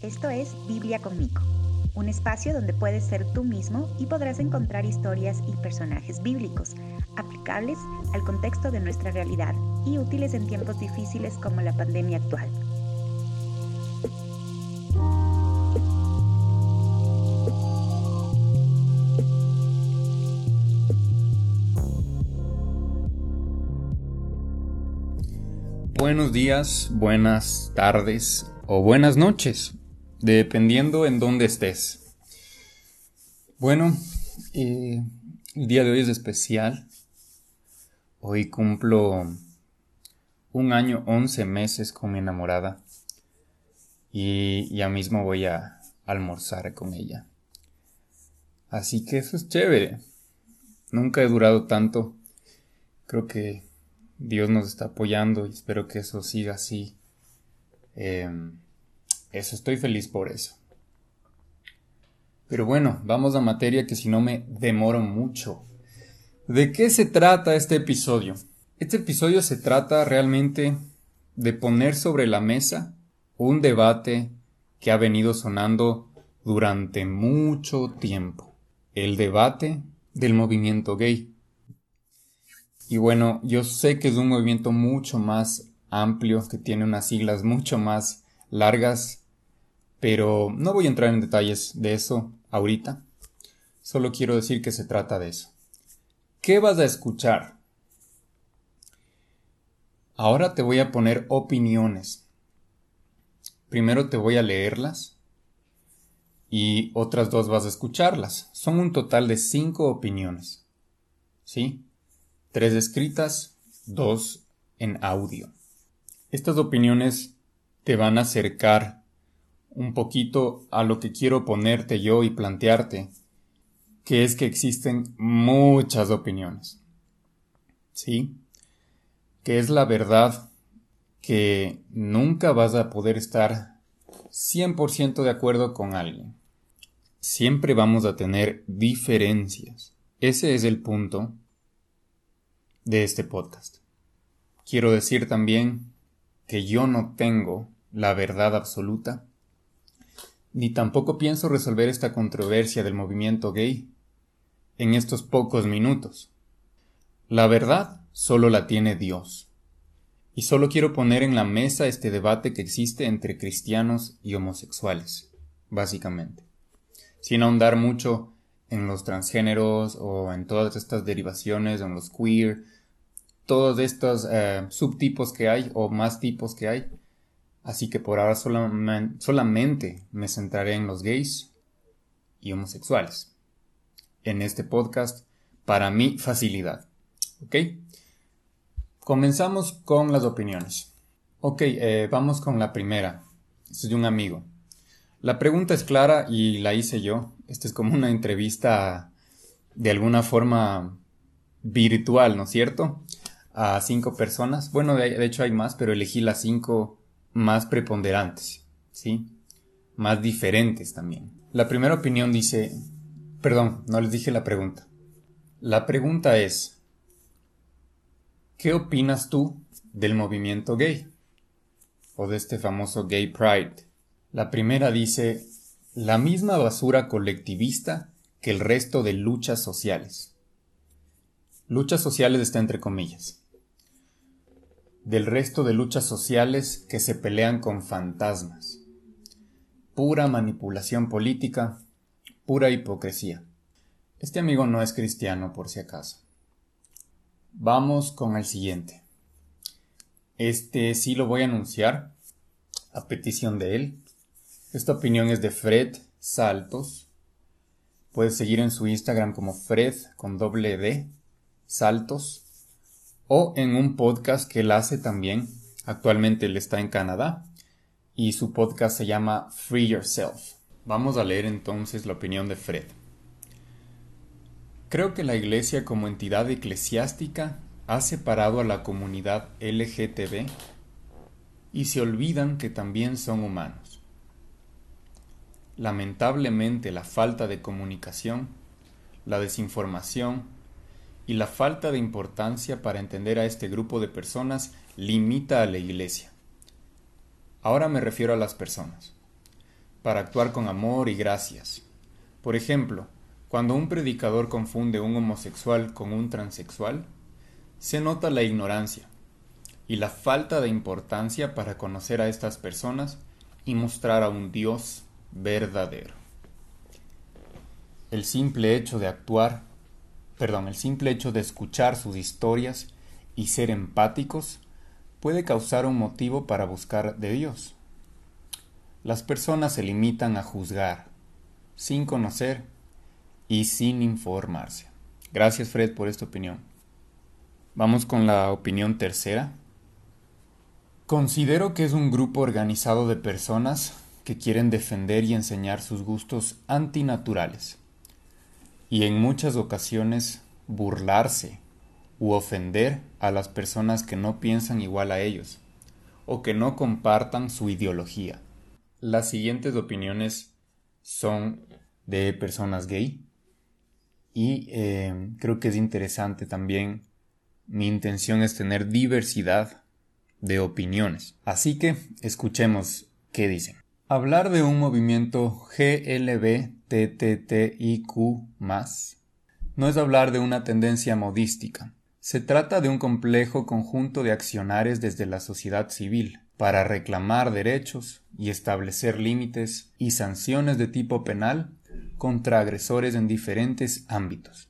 Esto es Biblia conmigo, un espacio donde puedes ser tú mismo y podrás encontrar historias y personajes bíblicos aplicables al contexto de nuestra realidad y útiles en tiempos difíciles como la pandemia actual. Buenos días, buenas tardes o buenas noches dependiendo en dónde estés. Bueno, eh, el día de hoy es especial. Hoy cumplo un año, once meses con mi enamorada y ya mismo voy a almorzar con ella. Así que eso es chévere. Nunca he durado tanto. Creo que Dios nos está apoyando y espero que eso siga así. Em, eso, estoy feliz por eso. Pero bueno, vamos a materia que si no me demoro mucho. ¿De qué se trata este episodio? Este episodio se trata realmente de poner sobre la mesa un debate que ha venido sonando durante mucho tiempo. El debate del movimiento gay. Y bueno, yo sé que es un movimiento mucho más amplio, que tiene unas siglas mucho más largas pero no voy a entrar en detalles de eso ahorita. Solo quiero decir que se trata de eso. ¿Qué vas a escuchar? Ahora te voy a poner opiniones. Primero te voy a leerlas y otras dos vas a escucharlas. Son un total de cinco opiniones. ¿Sí? Tres escritas, dos en audio. Estas opiniones te van a acercar un poquito a lo que quiero ponerte yo y plantearte, que es que existen muchas opiniones. ¿Sí? Que es la verdad que nunca vas a poder estar 100% de acuerdo con alguien. Siempre vamos a tener diferencias. Ese es el punto de este podcast. Quiero decir también que yo no tengo la verdad absoluta ni tampoco pienso resolver esta controversia del movimiento gay en estos pocos minutos. La verdad solo la tiene Dios. Y solo quiero poner en la mesa este debate que existe entre cristianos y homosexuales, básicamente. Sin ahondar mucho en los transgéneros o en todas estas derivaciones, en los queer, todos estos eh, subtipos que hay o más tipos que hay, Así que por ahora solamente me centraré en los gays y homosexuales. En este podcast, para mi facilidad. ¿Ok? Comenzamos con las opiniones. Ok, eh, vamos con la primera. De un amigo. La pregunta es clara y la hice yo. Esta es como una entrevista de alguna forma virtual, ¿no es cierto? A cinco personas. Bueno, de, de hecho hay más, pero elegí las cinco más preponderantes, ¿sí? Más diferentes también. La primera opinión dice, perdón, no les dije la pregunta. La pregunta es, ¿qué opinas tú del movimiento gay? O de este famoso gay pride. La primera dice, la misma basura colectivista que el resto de luchas sociales. Luchas sociales está entre comillas del resto de luchas sociales que se pelean con fantasmas. Pura manipulación política, pura hipocresía. Este amigo no es cristiano por si acaso. Vamos con el siguiente. Este sí lo voy a anunciar a petición de él. Esta opinión es de Fred Saltos. Puedes seguir en su Instagram como Fred con doble D Saltos o en un podcast que él hace también. Actualmente él está en Canadá y su podcast se llama Free Yourself. Vamos a leer entonces la opinión de Fred. Creo que la Iglesia como entidad eclesiástica ha separado a la comunidad LGTB y se olvidan que también son humanos. Lamentablemente la falta de comunicación, la desinformación y la falta de importancia para entender a este grupo de personas limita a la Iglesia. Ahora me refiero a las personas. Para actuar con amor y gracias. Por ejemplo, cuando un predicador confunde un homosexual con un transexual, se nota la ignorancia y la falta de importancia para conocer a estas personas y mostrar a un Dios verdadero. El simple hecho de actuar, perdón, el simple hecho de escuchar sus historias y ser empáticos puede causar un motivo para buscar de Dios. Las personas se limitan a juzgar, sin conocer y sin informarse. Gracias Fred por esta opinión. Vamos con la opinión tercera. Considero que es un grupo organizado de personas que quieren defender y enseñar sus gustos antinaturales y en muchas ocasiones burlarse u ofender a las personas que no piensan igual a ellos o que no compartan su ideología. Las siguientes opiniones son de personas gay y eh, creo que es interesante también mi intención es tener diversidad de opiniones. Así que escuchemos qué dicen. Hablar de un movimiento GLBTTIQ no es hablar de una tendencia modística. Se trata de un complejo conjunto de accionares desde la sociedad civil para reclamar derechos y establecer límites y sanciones de tipo penal contra agresores en diferentes ámbitos.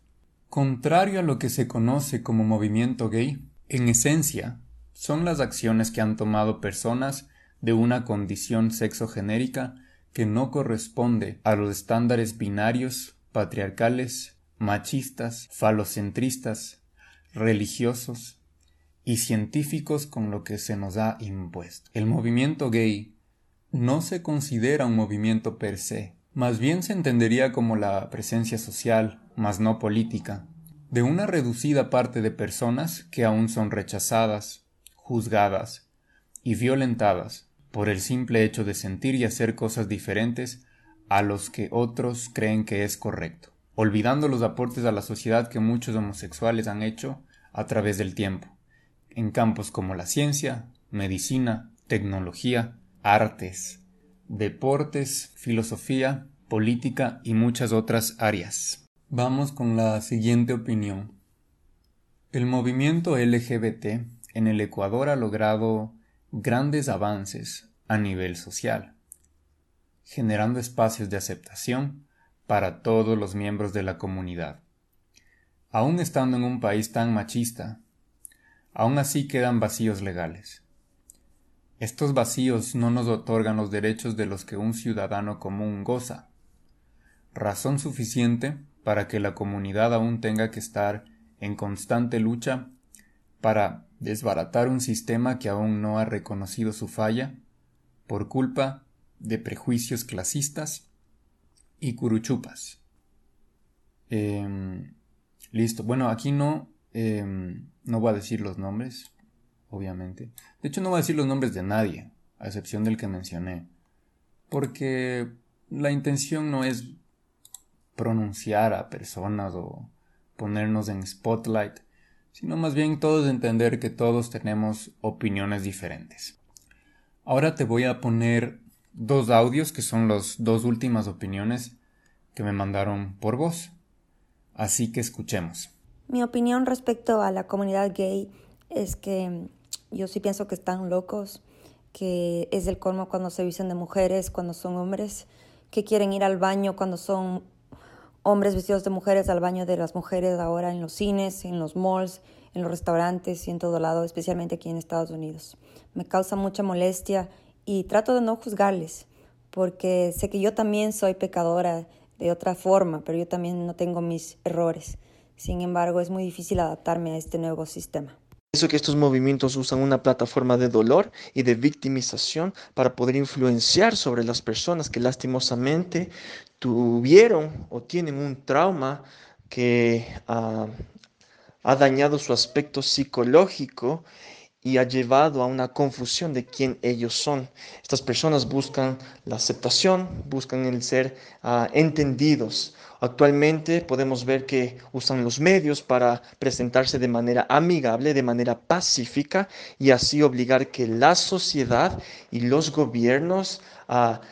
Contrario a lo que se conoce como movimiento gay, en esencia, son las acciones que han tomado personas de una condición sexogenérica que no corresponde a los estándares binarios, patriarcales, machistas, falocentristas, religiosos y científicos con lo que se nos ha impuesto. El movimiento gay no se considera un movimiento per se, más bien se entendería como la presencia social, mas no política, de una reducida parte de personas que aún son rechazadas, juzgadas y violentadas por el simple hecho de sentir y hacer cosas diferentes a los que otros creen que es correcto, olvidando los aportes a la sociedad que muchos homosexuales han hecho a través del tiempo, en campos como la ciencia, medicina, tecnología, artes, deportes, filosofía, política y muchas otras áreas. Vamos con la siguiente opinión. El movimiento LGBT en el Ecuador ha logrado grandes avances a nivel social, generando espacios de aceptación para todos los miembros de la comunidad. Aún estando en un país tan machista, aún así quedan vacíos legales. Estos vacíos no nos otorgan los derechos de los que un ciudadano común goza, razón suficiente para que la comunidad aún tenga que estar en constante lucha para desbaratar un sistema que aún no ha reconocido su falla por culpa de prejuicios clasistas y curuchupas. Em, listo. Bueno, aquí no, em, no voy a decir los nombres, obviamente. De hecho, no voy a decir los nombres de nadie, a excepción del que mencioné. Porque la intención no es pronunciar a personas o ponernos en spotlight, sino más bien todos entender que todos tenemos opiniones diferentes. Ahora te voy a poner dos audios que son las dos últimas opiniones que me mandaron por voz. Así que escuchemos. Mi opinión respecto a la comunidad gay es que yo sí pienso que están locos, que es el colmo cuando se visten de mujeres, cuando son hombres, que quieren ir al baño cuando son hombres vestidos de mujeres al baño de las mujeres ahora en los cines, en los malls, en los restaurantes y en todo lado, especialmente aquí en Estados Unidos. Me causa mucha molestia y trato de no juzgarles, porque sé que yo también soy pecadora de otra forma, pero yo también no tengo mis errores. Sin embargo, es muy difícil adaptarme a este nuevo sistema. Pienso que estos movimientos usan una plataforma de dolor y de victimización para poder influenciar sobre las personas que lastimosamente tuvieron o tienen un trauma que ha dañado su aspecto psicológico y ha llevado a una confusión de quién ellos son. Estas personas buscan la aceptación, buscan el ser ah, entendidos. Actualmente podemos ver que usan los medios para presentarse de manera amigable, de manera pacífica y así obligar que la sociedad y los gobiernos ah,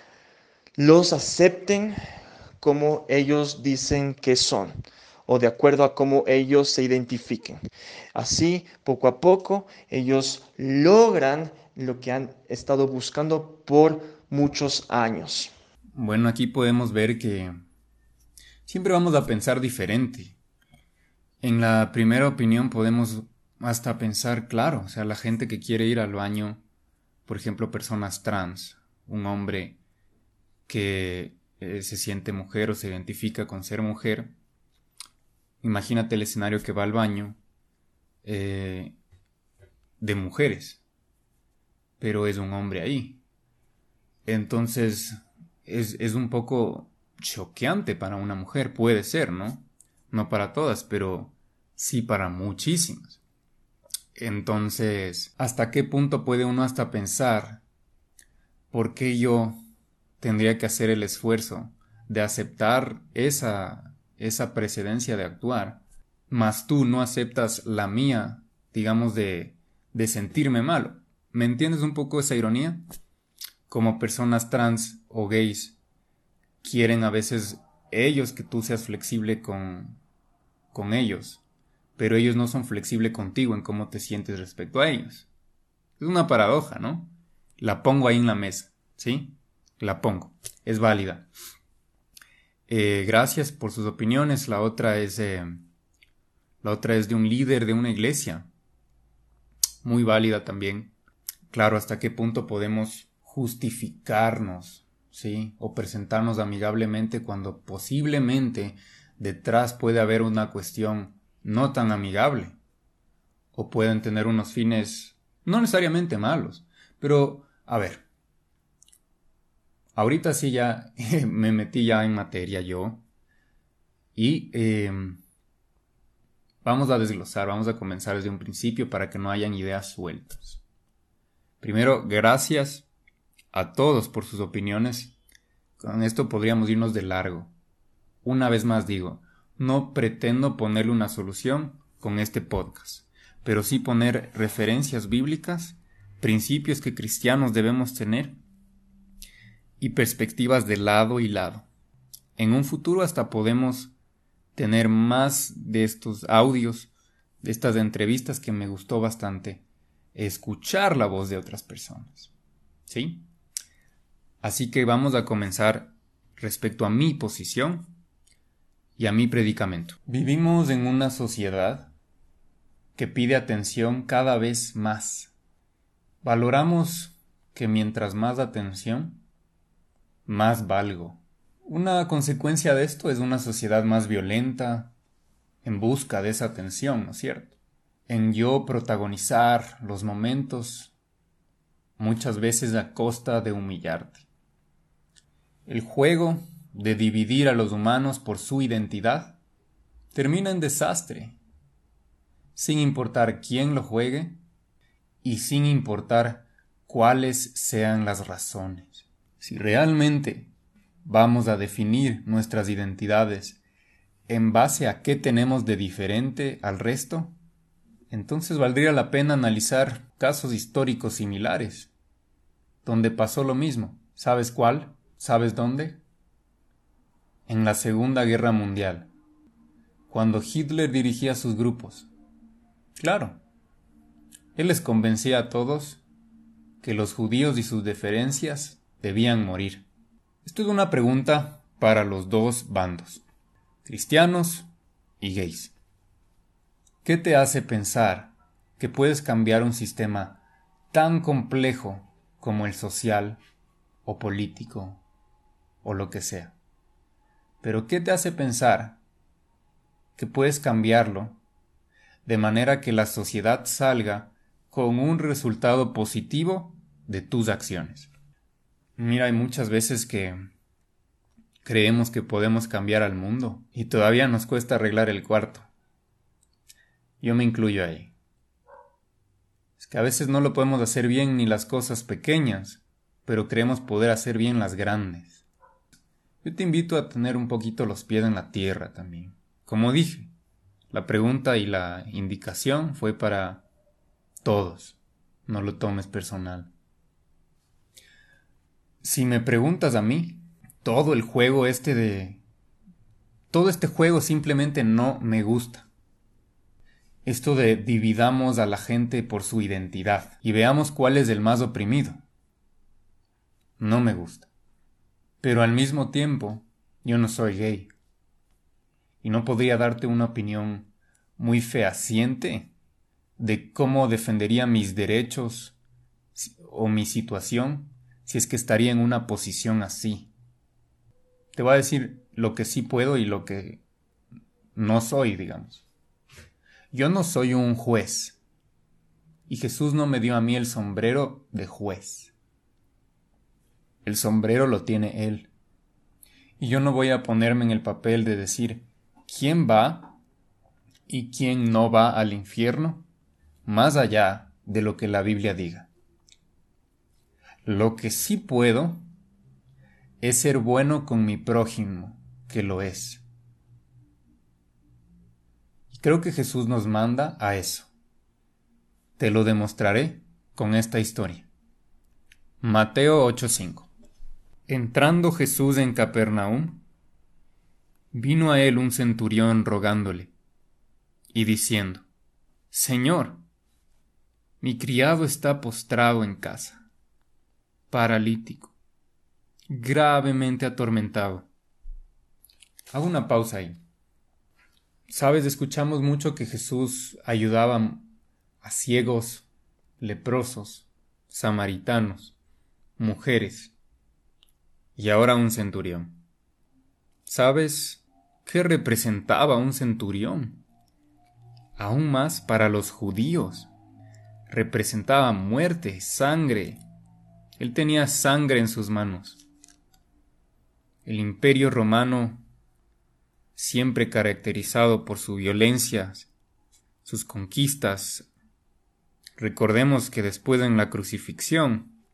los acepten como ellos dicen que son o de acuerdo a cómo ellos se identifiquen. Así, poco a poco, ellos logran lo que han estado buscando por muchos años. Bueno, aquí podemos ver que siempre vamos a pensar diferente. En la primera opinión podemos hasta pensar, claro, o sea, la gente que quiere ir al baño, por ejemplo, personas trans, un hombre que eh, se siente mujer o se identifica con ser mujer, imagínate el escenario que va al baño eh, de mujeres, pero es un hombre ahí. Entonces es, es un poco choqueante para una mujer, puede ser, ¿no? No para todas, pero sí para muchísimas. Entonces, ¿hasta qué punto puede uno hasta pensar por qué yo tendría que hacer el esfuerzo de aceptar esa esa precedencia de actuar, mas tú no aceptas la mía, digamos, de, de sentirme malo. ¿Me entiendes un poco esa ironía? Como personas trans o gays quieren a veces ellos que tú seas flexible con, con ellos, pero ellos no son flexibles contigo en cómo te sientes respecto a ellos. Es una paradoja, ¿no? La pongo ahí en la mesa, ¿sí? La pongo. Es válida. Eh, gracias por sus opiniones. La otra es la otra es de un líder de una iglesia. Muy válida también. Claro, hasta qué punto podemos justificarnos, ¿sí? O presentarnos amigablemente cuando posiblemente detrás puede haber una cuestión no tan amigable. O pueden tener unos fines no necesariamente malos. Pero, a ver, ahorita sí ya me metí ya en materia yo. Y em, vamos a desglosar, vamos a comenzar desde un principio para que no hayan ideas sueltas. Primero, gracias a todos por sus opiniones. Con esto podríamos irnos de largo. Una vez más digo, no pretendo ponerle una solución con este podcast, pero sí poner referencias bíblicas, principios que cristianos debemos tener y perspectivas de lado y lado. En un futuro hasta podemos tener más de estos audios, de estas entrevistas que me gustó bastante, escuchar la voz de otras personas. ¿Sí? Así que vamos a comenzar respecto a mi posición y a mi predicamento. Vivimos en una sociedad que pide atención cada vez más. Valoramos que mientras más atención, más valgo. Una consecuencia de esto es una sociedad más violenta, en busca de esa atención, ¿no es cierto? En yo protagonizar los momentos, muchas veces a costa de humillarte. El juego de dividir a los humanos por su identidad termina en desastre, sin importar quién lo juegue y sin importar cuáles sean las razones. Si realmente vamos a definir nuestras identidades en base a qué tenemos de diferente al resto, entonces valdría la pena analizar casos históricos similares, donde pasó lo mismo. ¿Sabes cuál? ¿Sabes dónde? En la Segunda Guerra Mundial, cuando Hitler dirigía sus grupos. Claro, él les convencía a todos que los judíos y sus deferencias debían morir? Esto es una pregunta para los dos bandos, cristianos y gays. ¿Qué te hace pensar que puedes cambiar un sistema tan complejo como el social o político o lo que sea? Pero ¿qué te hace pensar que puedes cambiarlo de manera que la sociedad salga con un resultado positivo de tus acciones? Mira, hay muchas veces que creemos que podemos cambiar al mundo y todavía nos cuesta arreglar el cuarto. Yo me incluyo ahí. Es que a veces no lo podemos hacer bien ni las cosas pequeñas, pero creemos poder hacer bien las grandes. Yo te invito a tener un poquito los pies en la tierra también. Como dije, la pregunta y la indicación fue para todos. No lo tomes personal. Si me preguntas a mí, todo el juego este de... Todo este juego simplemente no me gusta. Esto de dividamos a la gente por su identidad y veamos cuál es el más oprimido. No me gusta. Pero al mismo tiempo, yo no soy gay. Y no podría darte una opinión muy fehaciente de cómo defendería mis derechos o mi situación si es que estaría en una posición así. Te voy a decir lo que sí puedo y lo que no soy, digamos. Yo no soy un juez. Y Jesús no me dio a mí el sombrero de juez. El sombrero lo tiene Él. Y yo no voy a ponerme en el papel de decir quién va y quién no va al infierno más allá de lo que la Biblia diga. Lo que sí puedo es ser bueno con mi prójimo, que lo es. Y creo que Jesús nos manda a eso. Te lo demostraré con esta historia. Mateo 8:5 Entrando Jesús en Capernaum, vino a él un centurión rogándole y diciendo, Señor, mi criado está postrado en casa, paralítico, gravemente atormentado. Hago una pausa ahí. Sabes, escuchamos mucho que Jesús ayudaba a ciegos, leprosos, samaritanos, mujeres y ahora un centurión. ¿Sabes qué representaba un centurión? Aún más para los judíos representaba muerte, sangre. Él tenía sangre en sus manos. El imperio romano, siempre caracterizado por su violencia, sus conquistas, recordemos que después en la crucifixión,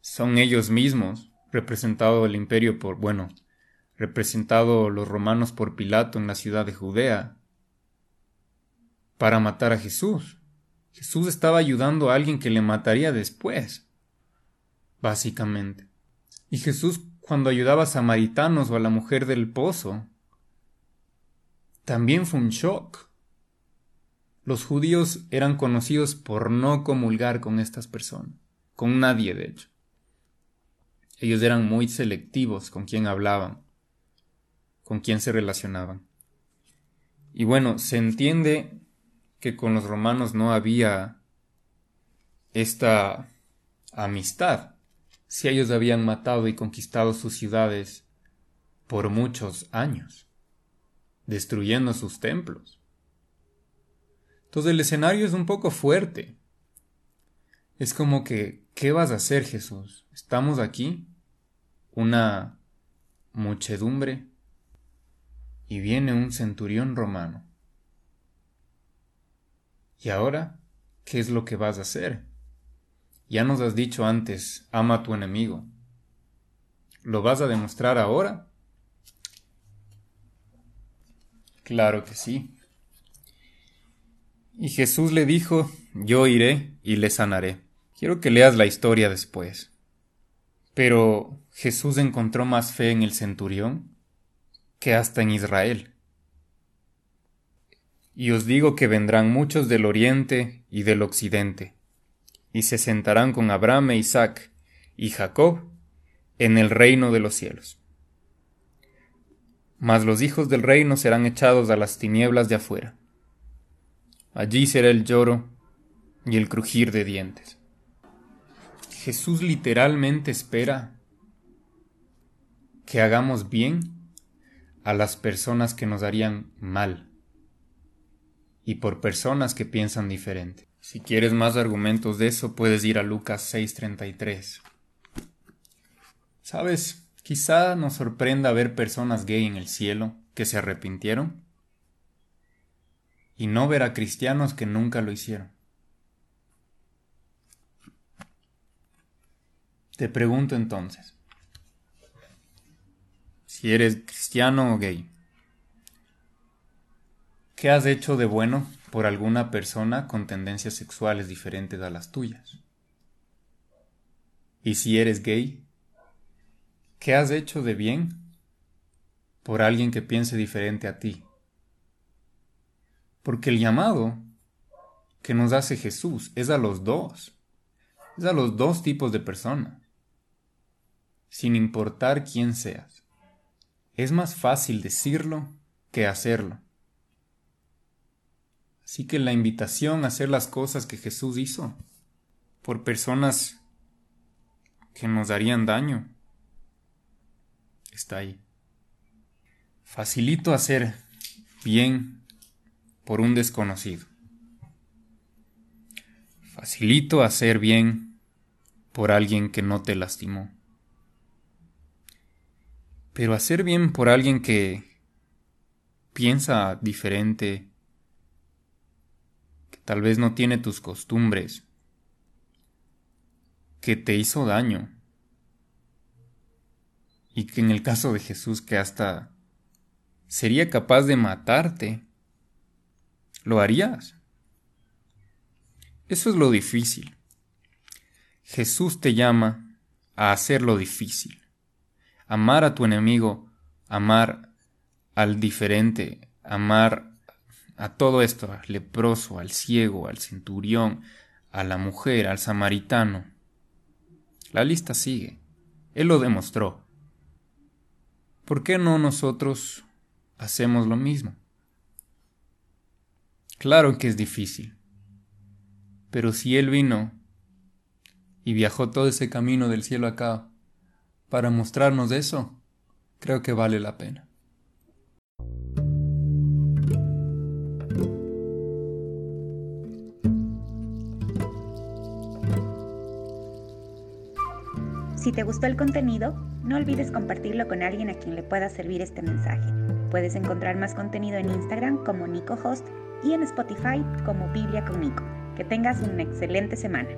son ellos mismos, representado el imperio por, bueno, representado los romanos por Pilato en la ciudad de Judea, para matar a Jesús. Jesús estaba ayudando a alguien que le mataría después, básicamente. Y Jesús cuando ayudaba a samaritanos o a la mujer del pozo, también fue un shock. Los judíos eran conocidos por no comulgar con estas personas, con nadie de hecho. Ellos eran muy selectivos con quién hablaban, con quién se relacionaban. Y bueno, se entiende que con los romanos no había esta amistad, si ellos habían matado y conquistado sus ciudades por muchos años, destruyendo sus templos. Entonces el escenario es un poco fuerte. Es como que, ¿qué vas a hacer Jesús? Estamos aquí, una muchedumbre, y viene un centurión romano ¿Y ahora qué es lo que vas a hacer? Ya nos has dicho antes, ama a tu enemigo. ¿Lo vas a demostrar ahora? Claro que sí. Y Jesús le dijo, yo iré y le sanaré. Quiero que leas la historia después. Pero Jesús encontró más fe en el centurión que hasta en Israel. Y os digo que vendrán muchos del oriente y del occidente, y se sentarán con Abraham e Isaac y Jacob en el reino de los cielos. Mas los hijos del reino serán echados a las tinieblas de afuera. Allí será el lloro y el crujir de dientes. Jesús literalmente espera que hagamos bien a las personas que nos harían mal y por personas que piensan diferente. Si quieres más argumentos de eso, puedes ir a Lucas 6:33. ¿Sabes? Quizá nos sorprenda ver personas gay en el cielo que se arrepintieron y no ver a cristianos que nunca lo hicieron. Te pregunto entonces, si eres cristiano o gay, ¿qué has hecho de bueno por alguna persona con tendencias sexuales diferentes a las tuyas? Y si eres gay, ¿qué has hecho de bien por alguien que piense diferente a ti? Porque el llamado que nos hace Jesús es a los dos, es a los dos tipos de personas, sin importar quién seas. Es más fácil decirlo que hacerlo. Así que la invitación a hacer las cosas que Jesús hizo por personas que nos harían daño está ahí. Facilito hacer bien por un desconocido. Facilito hacer bien por alguien que no te lastimó. Pero hacer bien por alguien que piensa diferente, tal vez no tiene tus costumbres, que te hizo daño, y que en el caso de Jesús que hasta sería capaz de matarte, ¿lo harías? Eso es lo difícil. Jesús te llama a hacer lo difícil. Amar a tu enemigo, amar al diferente, amar a todo esto, al leproso, al ciego, al centurión, a la mujer, al samaritano. La lista sigue. Él lo demostró. ¿Por qué no nosotros hacemos lo mismo? Claro que es difícil. Pero si Él vino y viajó todo ese camino del cielo acá para mostrarnos eso, creo que vale la pena. Si te gustó el contenido, no olvides compartirlo con alguien a quien le pueda servir este mensaje. Puedes encontrar más contenido en Instagram como NicoHost y en Spotify como Biblia con Nico. Que tengas una excelente semana.